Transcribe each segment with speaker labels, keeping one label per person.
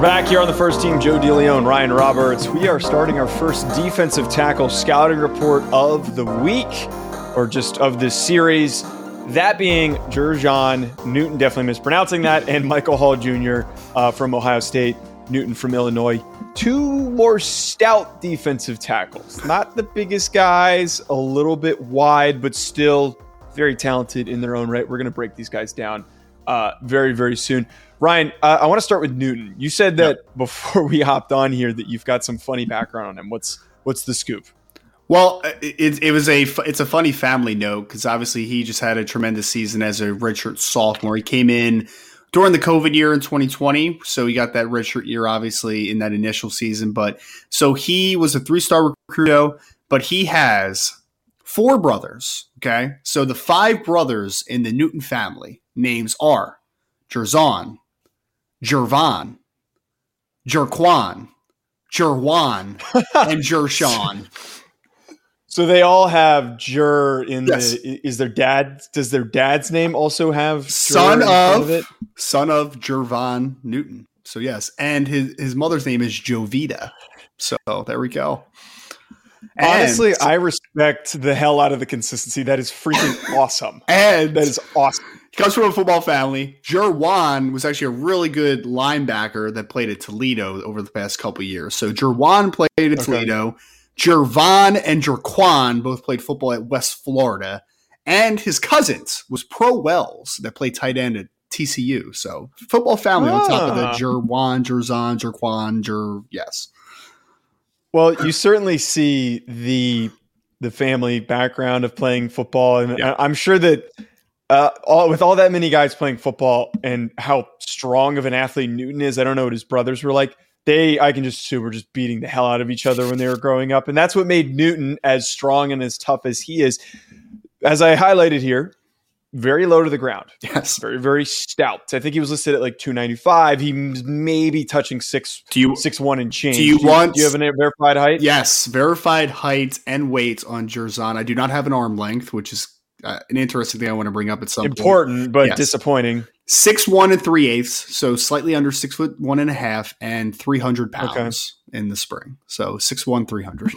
Speaker 1: We're back here on the first team, Joe DeLeone, Ryan Roberts. We are starting our first defensive tackle scouting report of the week, or just of this series. That being Jer'Zhan Newton, definitely mispronouncing that, and Michael Hall Jr. Uh, from Ohio State, Newton from Illinois. Two more stout defensive tackles. Not the biggest guys, a little bit wide, but still very talented in their own right. We're going to break these guys down uh, very, very soon. Ryan, uh, I want to start with Newton. You said that yep. before we hopped on here that you've got some funny background on him. What's what's the scoop?
Speaker 2: Well, it, it was a it's a funny family note because obviously he just had a tremendous season as a redshirt sophomore. He came in during the COVID year in 2020, so he got that redshirt year obviously in that initial season. But so he was a three star recruit, but he has four brothers. Okay, so the five brothers in the Newton family names are Jer'Zhan, Jervon, Jerquan, Jerwan, and Jershawn.
Speaker 1: So they all have Jur in yes. the. Is their dad? Does their dad's name also have Jur
Speaker 2: son of, of son of Jervon Newton? So yes, and his his mother's name is Jovita. So there we go.
Speaker 1: Honestly, I respect the hell out of the consistency. That is freaking awesome.
Speaker 2: And
Speaker 1: that is awesome.
Speaker 2: He comes from a football family. Jerwan was actually a really good linebacker that played at Toledo over the past couple years. So Jerwan played at okay. Toledo. Jervon and Jerquan both played football at West Florida. And his cousins was Pro Wells that played tight end at TCU. So football family ah. on top of the ah. Jerwan, Jerzon, Jerquan, Jer yes.
Speaker 1: Well, you certainly see the the family background of playing football, and yeah. I'm sure that uh, all, with all that many guys playing football and how strong of an athlete Newton is, I don't know what his brothers were like. They, I can just assume, were just beating the hell out of each other when they were growing up, and that's what made Newton as strong and as tough as he is. As I highlighted here, very low to the ground.
Speaker 2: Yes,
Speaker 1: very very stout. I think he was listed at like two ninety five. He's maybe touching six.
Speaker 2: Do you
Speaker 1: six one and change?
Speaker 2: Do you,
Speaker 1: do
Speaker 2: want?
Speaker 1: Do you have a verified height?
Speaker 2: Yes, verified height and weight on Jerzon. I do not have an arm length, which is uh, an interesting thing I want to bring up at some
Speaker 1: important
Speaker 2: point.
Speaker 1: but yes. disappointing.
Speaker 2: Six one and three eighths, so slightly under six foot one and a half, and three hundred pounds okay. in the spring. So six one three hundred.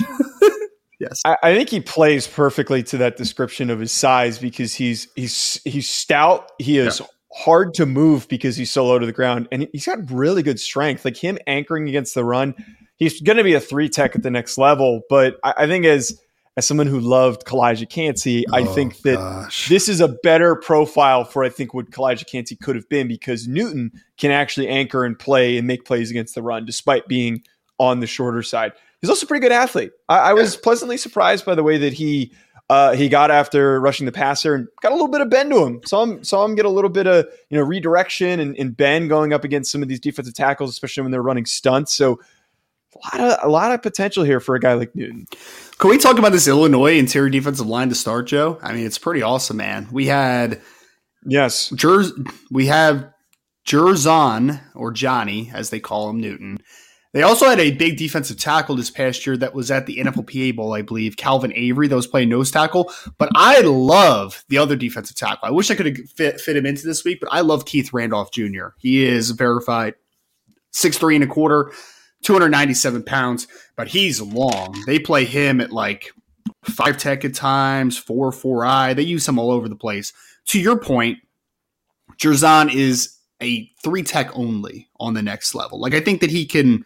Speaker 2: yes,
Speaker 1: I, I, think he plays perfectly to that description of his size because he's he's he's stout. He is. Yeah. Hard to move because he's so low to the ground, and he's got really good strength. Like him anchoring against the run, he's going to be a three tech at the next level. But I, I think as as someone who loved Calijah Kancey, oh, I think that gosh. this is a better profile for I think what Calijah Kancey could have been because Newton can actually anchor and play and make plays against the run despite being on the shorter side. He's also a pretty good athlete. I, I was pleasantly surprised by the way that he uh, he got after rushing the passer and got a little bit of bend to him. Saw him saw him get a little bit of you know redirection and, and bend going up against some of these defensive tackles, especially when they're running stunts. So a lot of a lot of potential here for a guy like Newton.
Speaker 2: Can we talk about this Illinois interior defensive line to start, Joe? I mean, it's pretty awesome, man. We had
Speaker 1: yes,
Speaker 2: Jer- we have Jerzon or Johnny, as they call him, Newton. They also had a big defensive tackle this past year that was at the NFLPA Bowl, I believe, Calvin Avery, that was playing nose tackle. But I love the other defensive tackle. I wish I could have fit, fit him into this week, but I love Keith Randolph Jr. He is verified six three and a quarter. 297 pounds, but he's long. They play him at like five tech at times, four, four I. They use him all over the place. To your point, Jerzon is a three tech only on the next level. Like I think that he can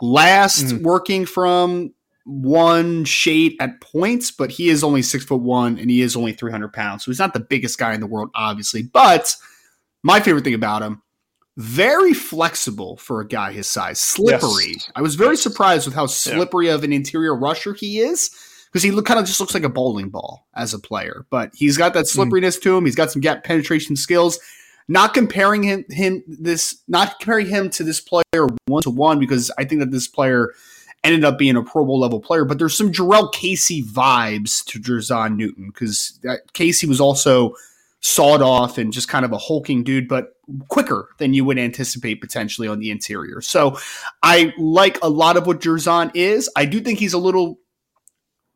Speaker 2: last mm-hmm. working from one shade at points, but he is only six foot one and he is only 300 pounds. So he's not the biggest guy in the world, obviously. But my favorite thing about him, very flexible for a guy his size. Slippery. Yes. I was very yes. surprised with how slippery yeah. of an interior rusher he is because he look, kind of just looks like a bowling ball as a player. But he's got that hmm. slipperiness mm. to him. He's got some gap penetration skills. Not comparing him him this not comparing him to this player one to one because I think that this player ended up being a Pro Bowl level player. But there's some Jurrell Casey vibes to Jer'Zhan Newton because Casey was also sawed off and just kind of a hulking dude, but quicker than you would anticipate potentially on the interior. So I like a lot of what Jer'Zhan is. I do think he's a little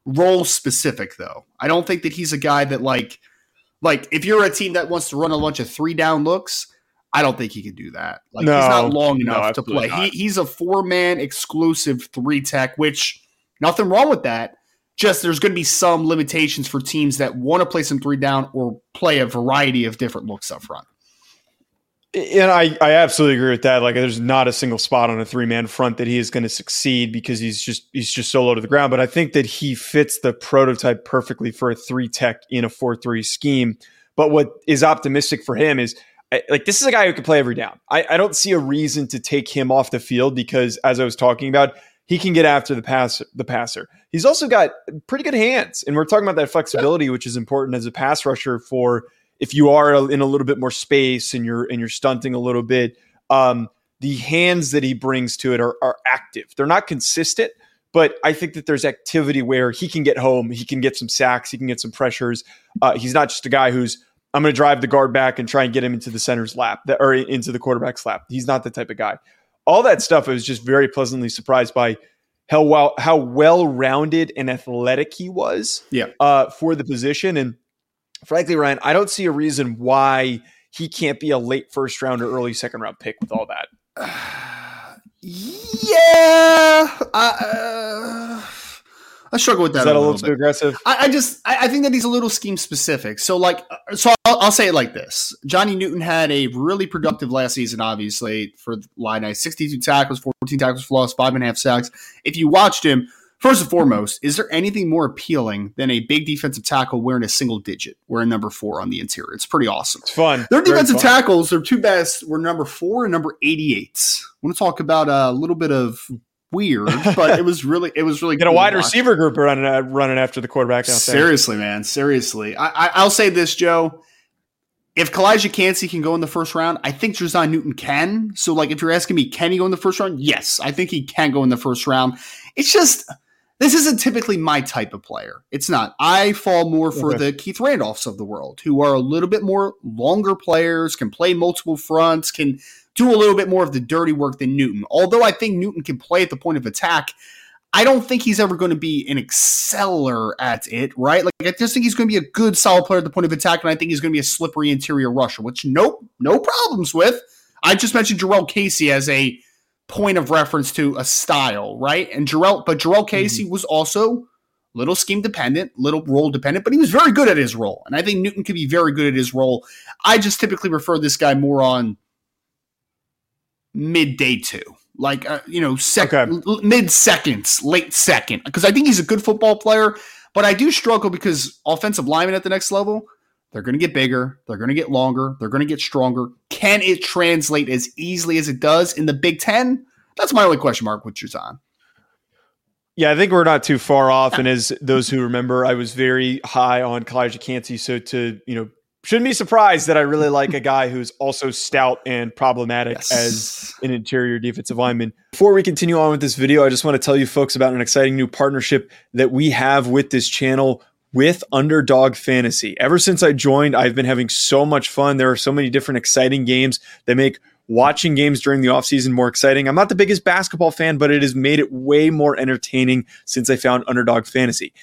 Speaker 2: role specific though. I don't think that he's a guy that like like if you're a team that wants to run a bunch of three down looks, I don't think he can do that. Like no, he's not long enough no, to play. He, he's a four man exclusive three tech, which nothing wrong with that. Just there's going to be some limitations for teams that want to play some three down or play a variety of different looks up front.
Speaker 1: And I, I absolutely agree with that. Like, there's not a single spot on a three man front that he is going to succeed because he's just he's just so low to the ground. But I think that he fits the prototype perfectly for a three tech in a four three scheme. But what is optimistic for him is like this is a guy who can play every down. I, I don't see a reason to take him off the field because, as I was talking about, he can get after the pass the passer. He's also got pretty good hands, and we're talking about that flexibility, which is important as a pass rusher for if you are in a little bit more space and you're and you're stunting a little bit, um, the hands that he brings to it are, are active. They're not consistent, but I think that there's activity where he can get home, he can get some sacks, he can get some pressures. Uh, he's not just a guy who's I'm going to drive the guard back and try and get him into the center's lap or into the quarterback's lap. He's not the type of guy. All that stuff I was just very pleasantly surprised by how well how well rounded and athletic he was.
Speaker 2: Yeah.
Speaker 1: Uh, for the position and frankly, Ryan, I don't see a reason why he can't be a late first round or early second round pick with all that.
Speaker 2: yeah. Uh, I struggle with that.
Speaker 1: Is that a, a little, little too aggressive?
Speaker 2: I, I just I, I, think that he's a little scheme specific. So like, uh, so I'll, I'll, say it like this: Johnny Newton had a really productive last season, obviously for line Illini, sixty-two tackles, fourteen tackles for loss, five and a half sacks. If you watched him, First and foremost, is there anything more appealing than a big defensive tackle wearing a single digit, wearing number four on the interior? It's pretty awesome.
Speaker 1: It's fun.
Speaker 2: Their defensive fun. tackles, their two best were number four and number 88. I want to talk about a little bit of weird, but it was really, it was really.
Speaker 1: Get cool a wide receiver group running uh, running after the quarterback.
Speaker 2: Seriously, man. Seriously, I, I, will say this, Joe. If Calijah Kancey can go in the first round, I think Jer'Zhan Newton can. So, like, if you're asking me, can he go in the first round? Yes, I think he can go in the first round. It's just this isn't typically my type of player. It's not. I fall more for okay. the Keith Randolphs of the world, who are a little bit more longer players, can play multiple fronts, can do a little bit more of the dirty work than Newton. Although I think Newton can play at the point of attack, I don't think he's ever going to be an exceller at it, right? Like I just think he's going to be a good solid player at the point of attack, and I think he's going to be a slippery interior rusher, which nope, no problems with. I just mentioned Jurrell Casey as a point of reference to a style, right? And Jurrell, but Jurrell Casey mm-hmm. was also little scheme dependent, little role dependent, but he was very good at his role. And I think Newton could be very good at his role. I just typically refer this guy more on midday two. Like uh, you know, sec- okay. mid seconds, late second, because I think he's a good football player. But I do struggle because offensive linemen at the next level, they're going to get bigger. They're going to get longer. They're going to get stronger. Can it translate as easily as it does in the Big Ten? That's my only question mark with Jer'Zhan.
Speaker 1: Yeah, I think we're not too far off. And as those who remember, I was very high on Calijah Kancey. So to, you know, shouldn't be surprised that I really like a guy who's also stout and problematic yes. as an interior defensive lineman. Before we continue on with this video, I just want to tell you folks about an exciting new partnership that we have with this channel with Underdog Fantasy. Ever since I joined, I've been having so much fun. There are so many different exciting games that make watching games during the offseason more exciting. I'm not the biggest basketball fan, but it has made it way more entertaining since I found Underdog Fantasy.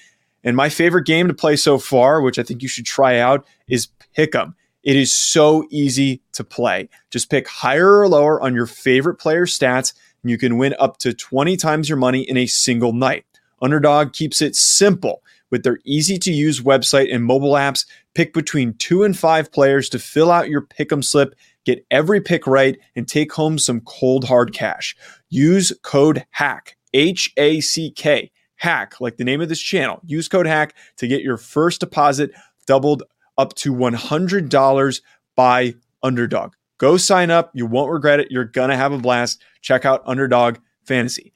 Speaker 1: And my favorite game to play so far, which I think you should try out, is Pick'em. It is so easy to play. Just pick higher or lower on your favorite player stats, and you can win up to 20 times your money in a single night. Underdog keeps it simple with their easy to use website and mobile apps. Pick between two and five players to fill out your pick'em slip, get every pick right, and take home some cold hard cash. Use code HACK, H A C K, HACK, like the name of this channel. Use code HACK to get your first deposit doubled up to $100 by Underdog. Go sign up. You won't regret it. You're going to have a blast. Check out Underdog Fantasy.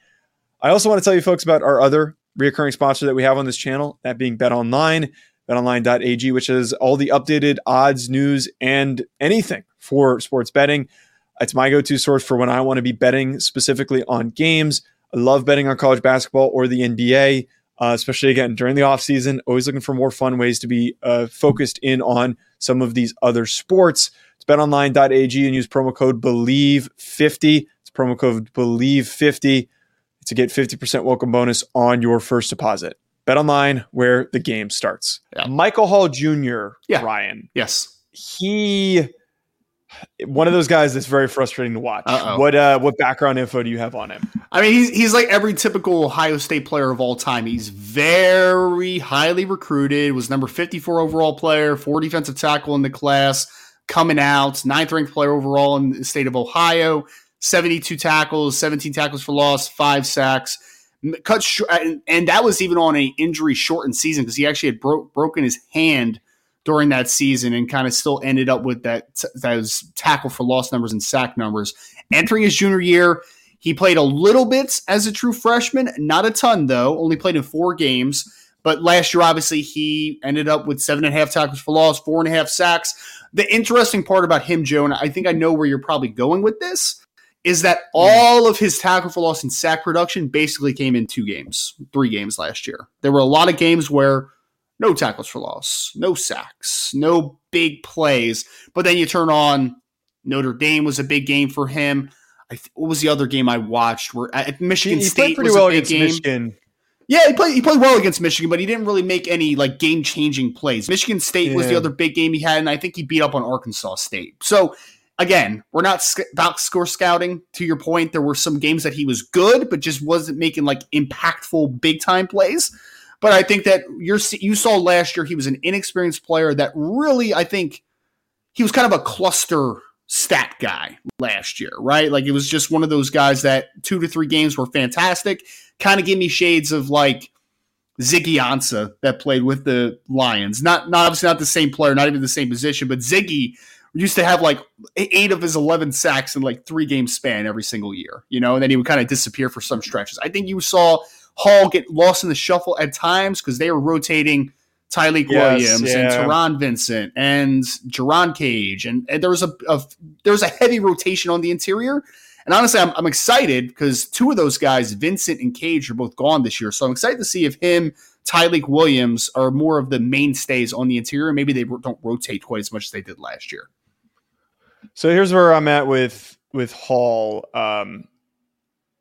Speaker 1: I also want to tell you folks about our other reoccurring sponsor that we have on this channel, that being Bet Online, betonline.ag, which has all the updated odds, news, and anything for sports betting. It's my go to source for when I want to be betting specifically on games. I love betting on college basketball or the NBA, uh, especially again during the off season. Always looking for more fun ways to be uh, focused in on some of these other sports. It's betonline.ag and use promo code BLEAV50. It's promo code BLEAV50 to get 50% welcome bonus on your first deposit. Bet online where the game starts.
Speaker 2: Yeah.
Speaker 1: Michael Hall Jr.,
Speaker 2: Yeah.
Speaker 1: Ryan,
Speaker 2: Yes.
Speaker 1: he one of those guys that's very frustrating to watch.
Speaker 2: Uh-oh.
Speaker 1: What uh what background info do you have on him?
Speaker 2: I mean, he's he's like every typical Ohio State player of all time. He's very highly recruited. Was number fifty four overall player, four defensive tackle in the class, coming out ninth ranked player overall in the state of Ohio. Seventy two tackles, seventeen tackles for loss, five sacks. Cut sh- uh, and, that was even on a injury shortened season because he actually had bro- broken his hand during that season and kind of still ended up with that those tackle for loss numbers and sack numbers. Entering his junior year, he played a little bit as a true freshman, not a ton though. Only played in four games. But last year, obviously, he ended up with seven and a half tackles for loss, four and a half sacks. The interesting part about him, Joe, and I think I know where you're probably going with this, is that all of his tackle for loss and sack production basically came in two games, three games last year. There were a lot of games where no tackles for loss, no sacks, no big plays. But then you turn on Notre Dame was a big game for him. I th- what was the other game I watched? Where at Michigan
Speaker 1: he
Speaker 2: State
Speaker 1: played pretty
Speaker 2: was
Speaker 1: well
Speaker 2: a big
Speaker 1: against
Speaker 2: game.
Speaker 1: Michigan.
Speaker 2: Yeah, he played he played well against Michigan, but he didn't really make any like game changing plays. Michigan State was the other big game he had, and I think he beat up on Arkansas State. So again, we're not sc- about score scouting. To your point, there were some games that he was good, but just wasn't making like impactful big time plays. But I think that you're you saw last year he was an inexperienced player that really I think he was kind of a cluster stat guy last year, right? Like it was just one of those guys that two to three games were fantastic. Kind of gave me shades of like Ziggy Ansah that played with the Lions. Not not obviously not the same player, not even the same position, but Ziggy used to have like eight of his 11 sacks in like three game span every single year, you know, and then he would kind of disappear for some stretches. I think you saw Hall get lost in the shuffle at times because they were rotating Tyleik
Speaker 1: Yes,
Speaker 2: Williams and
Speaker 1: yeah.
Speaker 2: Taron Vincent and Jerron Cage, and, and there was a, a there was a heavy rotation on the interior. And honestly, I'm, I'm excited because two of those guys, Vincent and Cage, are both gone this year. So I'm excited to see if him, Tyleik Williams, are more of the mainstays on the interior. Maybe they don't rotate quite as much as they did last year.
Speaker 1: So here's where I'm at with with Hall. Um,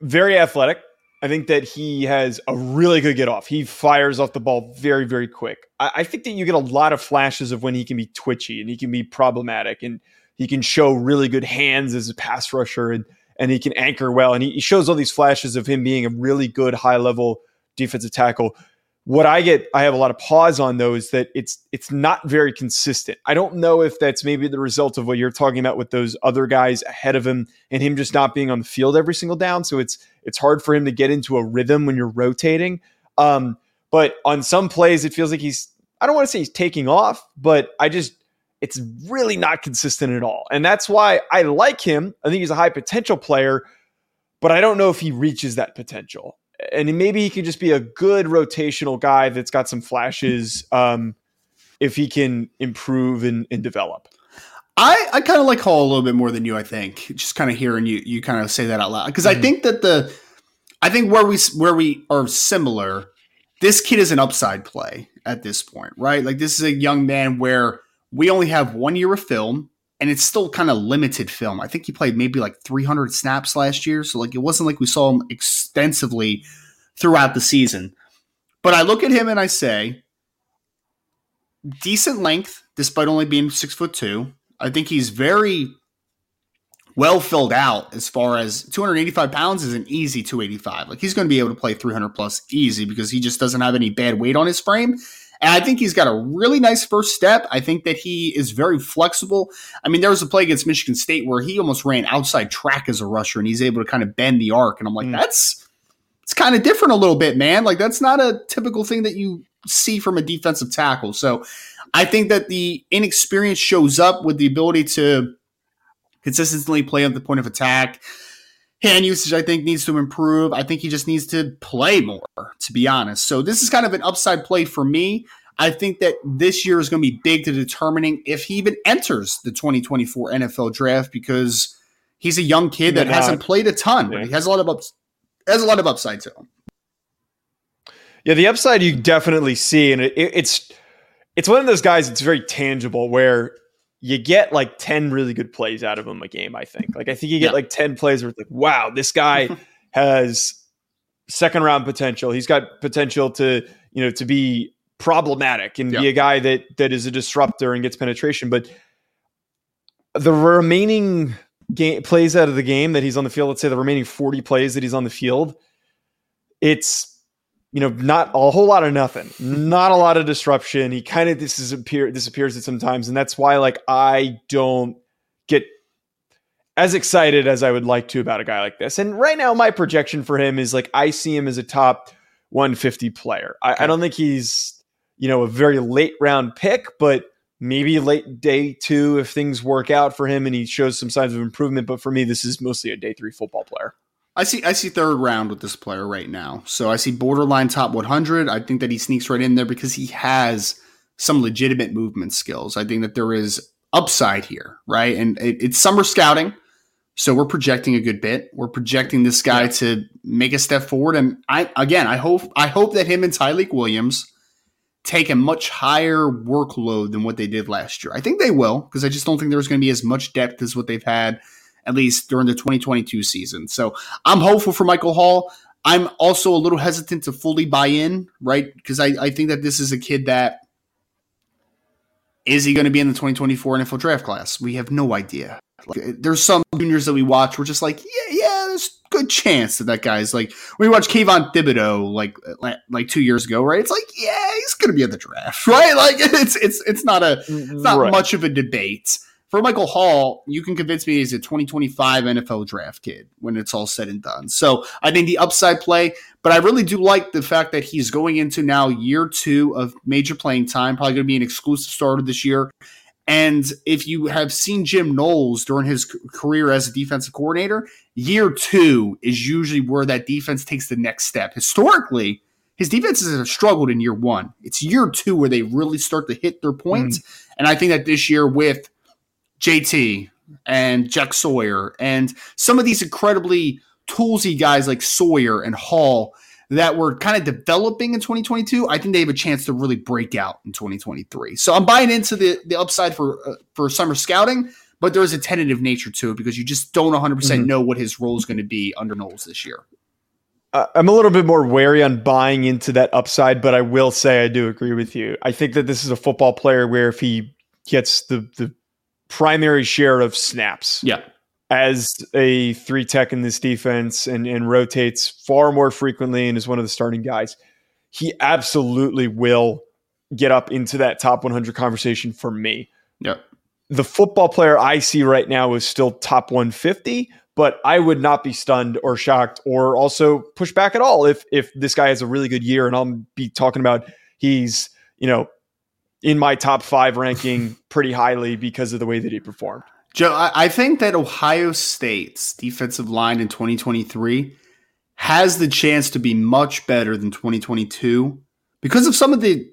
Speaker 1: very athletic. I think that he has a really good get off. He fires off the ball very, very quick. I, I think that you get a lot of flashes of when he can be twitchy and he can be problematic and he can show really good hands as a pass rusher and and he can anchor well. And he, he shows all these flashes of him being a really good high level defensive tackle. What I get, I have a lot of pause on though, is that it's it's not very consistent. I don't know if that's maybe the result of what you're talking about with those other guys ahead of him and him just not being on the field every single down. So it's it's hard for him to get into a rhythm when you're rotating. Um, but on some plays, it feels like he's I don't want to say he's taking off, but I just it's really not consistent at all. And that's why I like him. I think he's a high potential player, but I don't know if he reaches that potential. And maybe he can just be a good rotational guy that's got some flashes um, if he can improve and, and develop.
Speaker 2: I, I kind of like Hall a little bit more than you. I think just kind of hearing you you kind of say that out loud because I
Speaker 1: Mhm.
Speaker 2: think that the I think where we where we are similar. This kid is an upside play at this point, right? Like this is a young man where we only have one year of film and it's still kind of limited film. I think he played maybe like 300 snaps last year, so like it wasn't like we saw him extensively throughout the season. But I look at him and I say, decent length, despite only being six foot two. I think he's very well filled out as far as 285 pounds is an easy 285. Like he's going to be able to play 300 plus easy because he just doesn't have any bad weight on his frame. And I think he's got a really nice first step. I think that he is very flexible. I mean, there was a play against Michigan State where he almost ran outside track as a rusher and he's able to kind of bend the arc. And I'm like,
Speaker 1: Mm.
Speaker 2: that's it's kind of different a little bit, man. Like that's not a typical thing that you see from a defensive tackle. So I think that the inexperience shows up with the ability to consistently play at the point of attack. Hand usage, I think, needs to improve. I think he just needs to play more, to be honest. So this is kind of an upside play for me. I think that this year is going to be big to determining if he even enters the 2024 NFL draft because he's a young kid that hasn't played a ton,
Speaker 1: Yeah.
Speaker 2: but he has a lot of ups, has a lot of upside to him.
Speaker 1: Yeah, the upside you definitely see, and it, it's it's one of those guys. It's very tangible where you get like ten really good plays out of him a game. I think. Like I think you get yeah. like ten plays where it's like, wow, this guy has second round potential. He's got potential to you know to be problematic and yeah. be a guy that that is a disruptor and gets penetration. But the remaining game plays out of the game that he's on the field, let's say the remaining 40 plays that he's on the field, it's you know, not a whole lot of nothing, not a lot of disruption. He kind of disappear disappears at sometimes, and that's why like I don't get as excited as I would like to about a guy like this. And right now, my projection for him is like I see him as a top 150 player. I, I don't think he's you know a very late round pick, but maybe late day two if things work out for him and he shows some signs of improvement. But for me, this is mostly a day three football player.
Speaker 2: I see I see third round with this player right now. So I see borderline top 100. I think that he sneaks right in there because he has some legitimate movement skills. I think that there is upside here, right? And it, it's summer scouting. So we're projecting a good bit. We're projecting this guy yeah. to make a step forward. And I again, I hope I hope that him and Tyleik Williams take a much higher workload than what they did last year. I think they will because I just don't think there's going to be as much depth as what they've had at least during the 2022 season. So I'm hopeful for Michael Hall. I'm also a little hesitant to fully buy in, right? Because I, I think that this is a kid that is he going to be in the 2024 NFL draft class? We have no idea. Like, there's some juniors that we watch. We're just like, yeah, yeah, there's good chance that that guy's like. We watched Kayvon Thibodeaux like like two years ago, right? It's like, yeah, he's going to be in the draft, right? Like it's it's it's not a it's not right. much of a debate for Michael Hall, you can convince me he's a 2025 NFL draft kid when it's all said and done. So I think the upside play, but I really do like the fact that he's going into now year two of major playing time, probably going to be an exclusive starter this year. And if you have seen Jim Knowles during his career as a defensive coordinator, year two is usually where that defense takes the next step. Historically, his defenses have struggled in year one. It's year two where they really start to hit their points. Mm. And I think that this year with JT and Jack Sawyer and some of these incredibly toolsy guys like Sawyer and Hall that were kind of developing in 2022, I think they have a chance to really break out in 2023. So I'm buying into the the upside for uh, for summer scouting, but there is a tentative nature to it because you just don't 100% mm hmm know what his role is going to be under Knowles this year.
Speaker 1: Uh, I'm a little bit more wary on buying into that upside, but I will say I do agree with you. I think that this is a football player where if he gets the the primary share of snaps.
Speaker 2: Yeah.
Speaker 1: As a three tech in this defense and, and rotates far more frequently and is one of the starting guys, he absolutely will get up into that top 100 conversation for me.
Speaker 2: Yeah.
Speaker 1: The football player I see right now is still top 150, but I would not be stunned or shocked or also push back at all if if this guy has a really good year and I'll be talking about he's, you know, in my top five ranking pretty highly because of the way that he performed.
Speaker 2: Joe, I think that Ohio State's defensive line in 2023 has the chance to be much better than 2022 because of some of the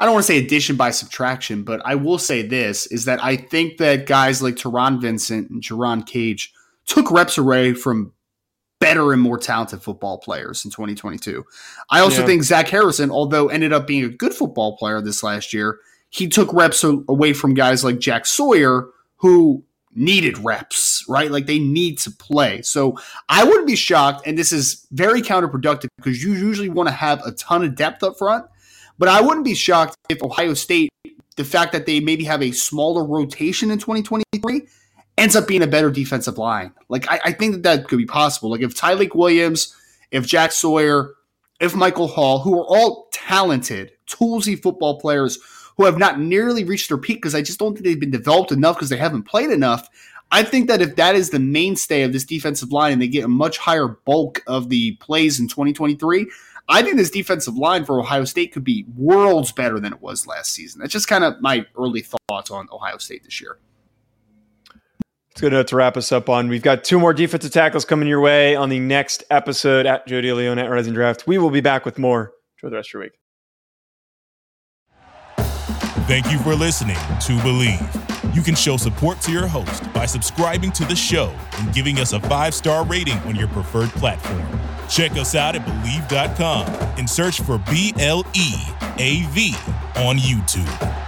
Speaker 2: I don't want to say addition by subtraction, but I will say this is that I think that guys like Taron Vincent and Jerron Cage took reps away from better and more talented football players in 2022. I also yeah. think Zach Harrison, although ended up being a good football player this last year, he took reps away from guys like Jack Sawyer who needed reps, right? Like they need to play. So I wouldn't be shocked, and this is very counterproductive because you usually want to have a ton of depth up front. But I wouldn't be shocked if Ohio State, the fact that they maybe have a smaller rotation in 2023, ends up being a better defensive line. Like I, I think that that could be possible. Like if Tyleik Williams, if Jack Sawyer, if Michael Hall, who are all talented, toolsy football players who have not nearly reached their peak because I just don't think they've been developed enough because they haven't played enough. I think that if that is the mainstay of this defensive line and they get a much higher bulk of the plays in 2023, I think this defensive line for Ohio State could be worlds better than it was last season. That's just kind of my early thoughts on Ohio State this year.
Speaker 1: It's good to wrap us up on. We've got two more defensive tackles coming your way on the next episode at Jody DeLeone at Rising Draft. We will be back with more. Enjoy the rest of your week.
Speaker 3: Thank you for listening to Bleav. You can show support to your host by subscribing to the show and giving us a five star rating on your preferred platform. Check us out at Bleav.com and search for B L E A V on YouTube.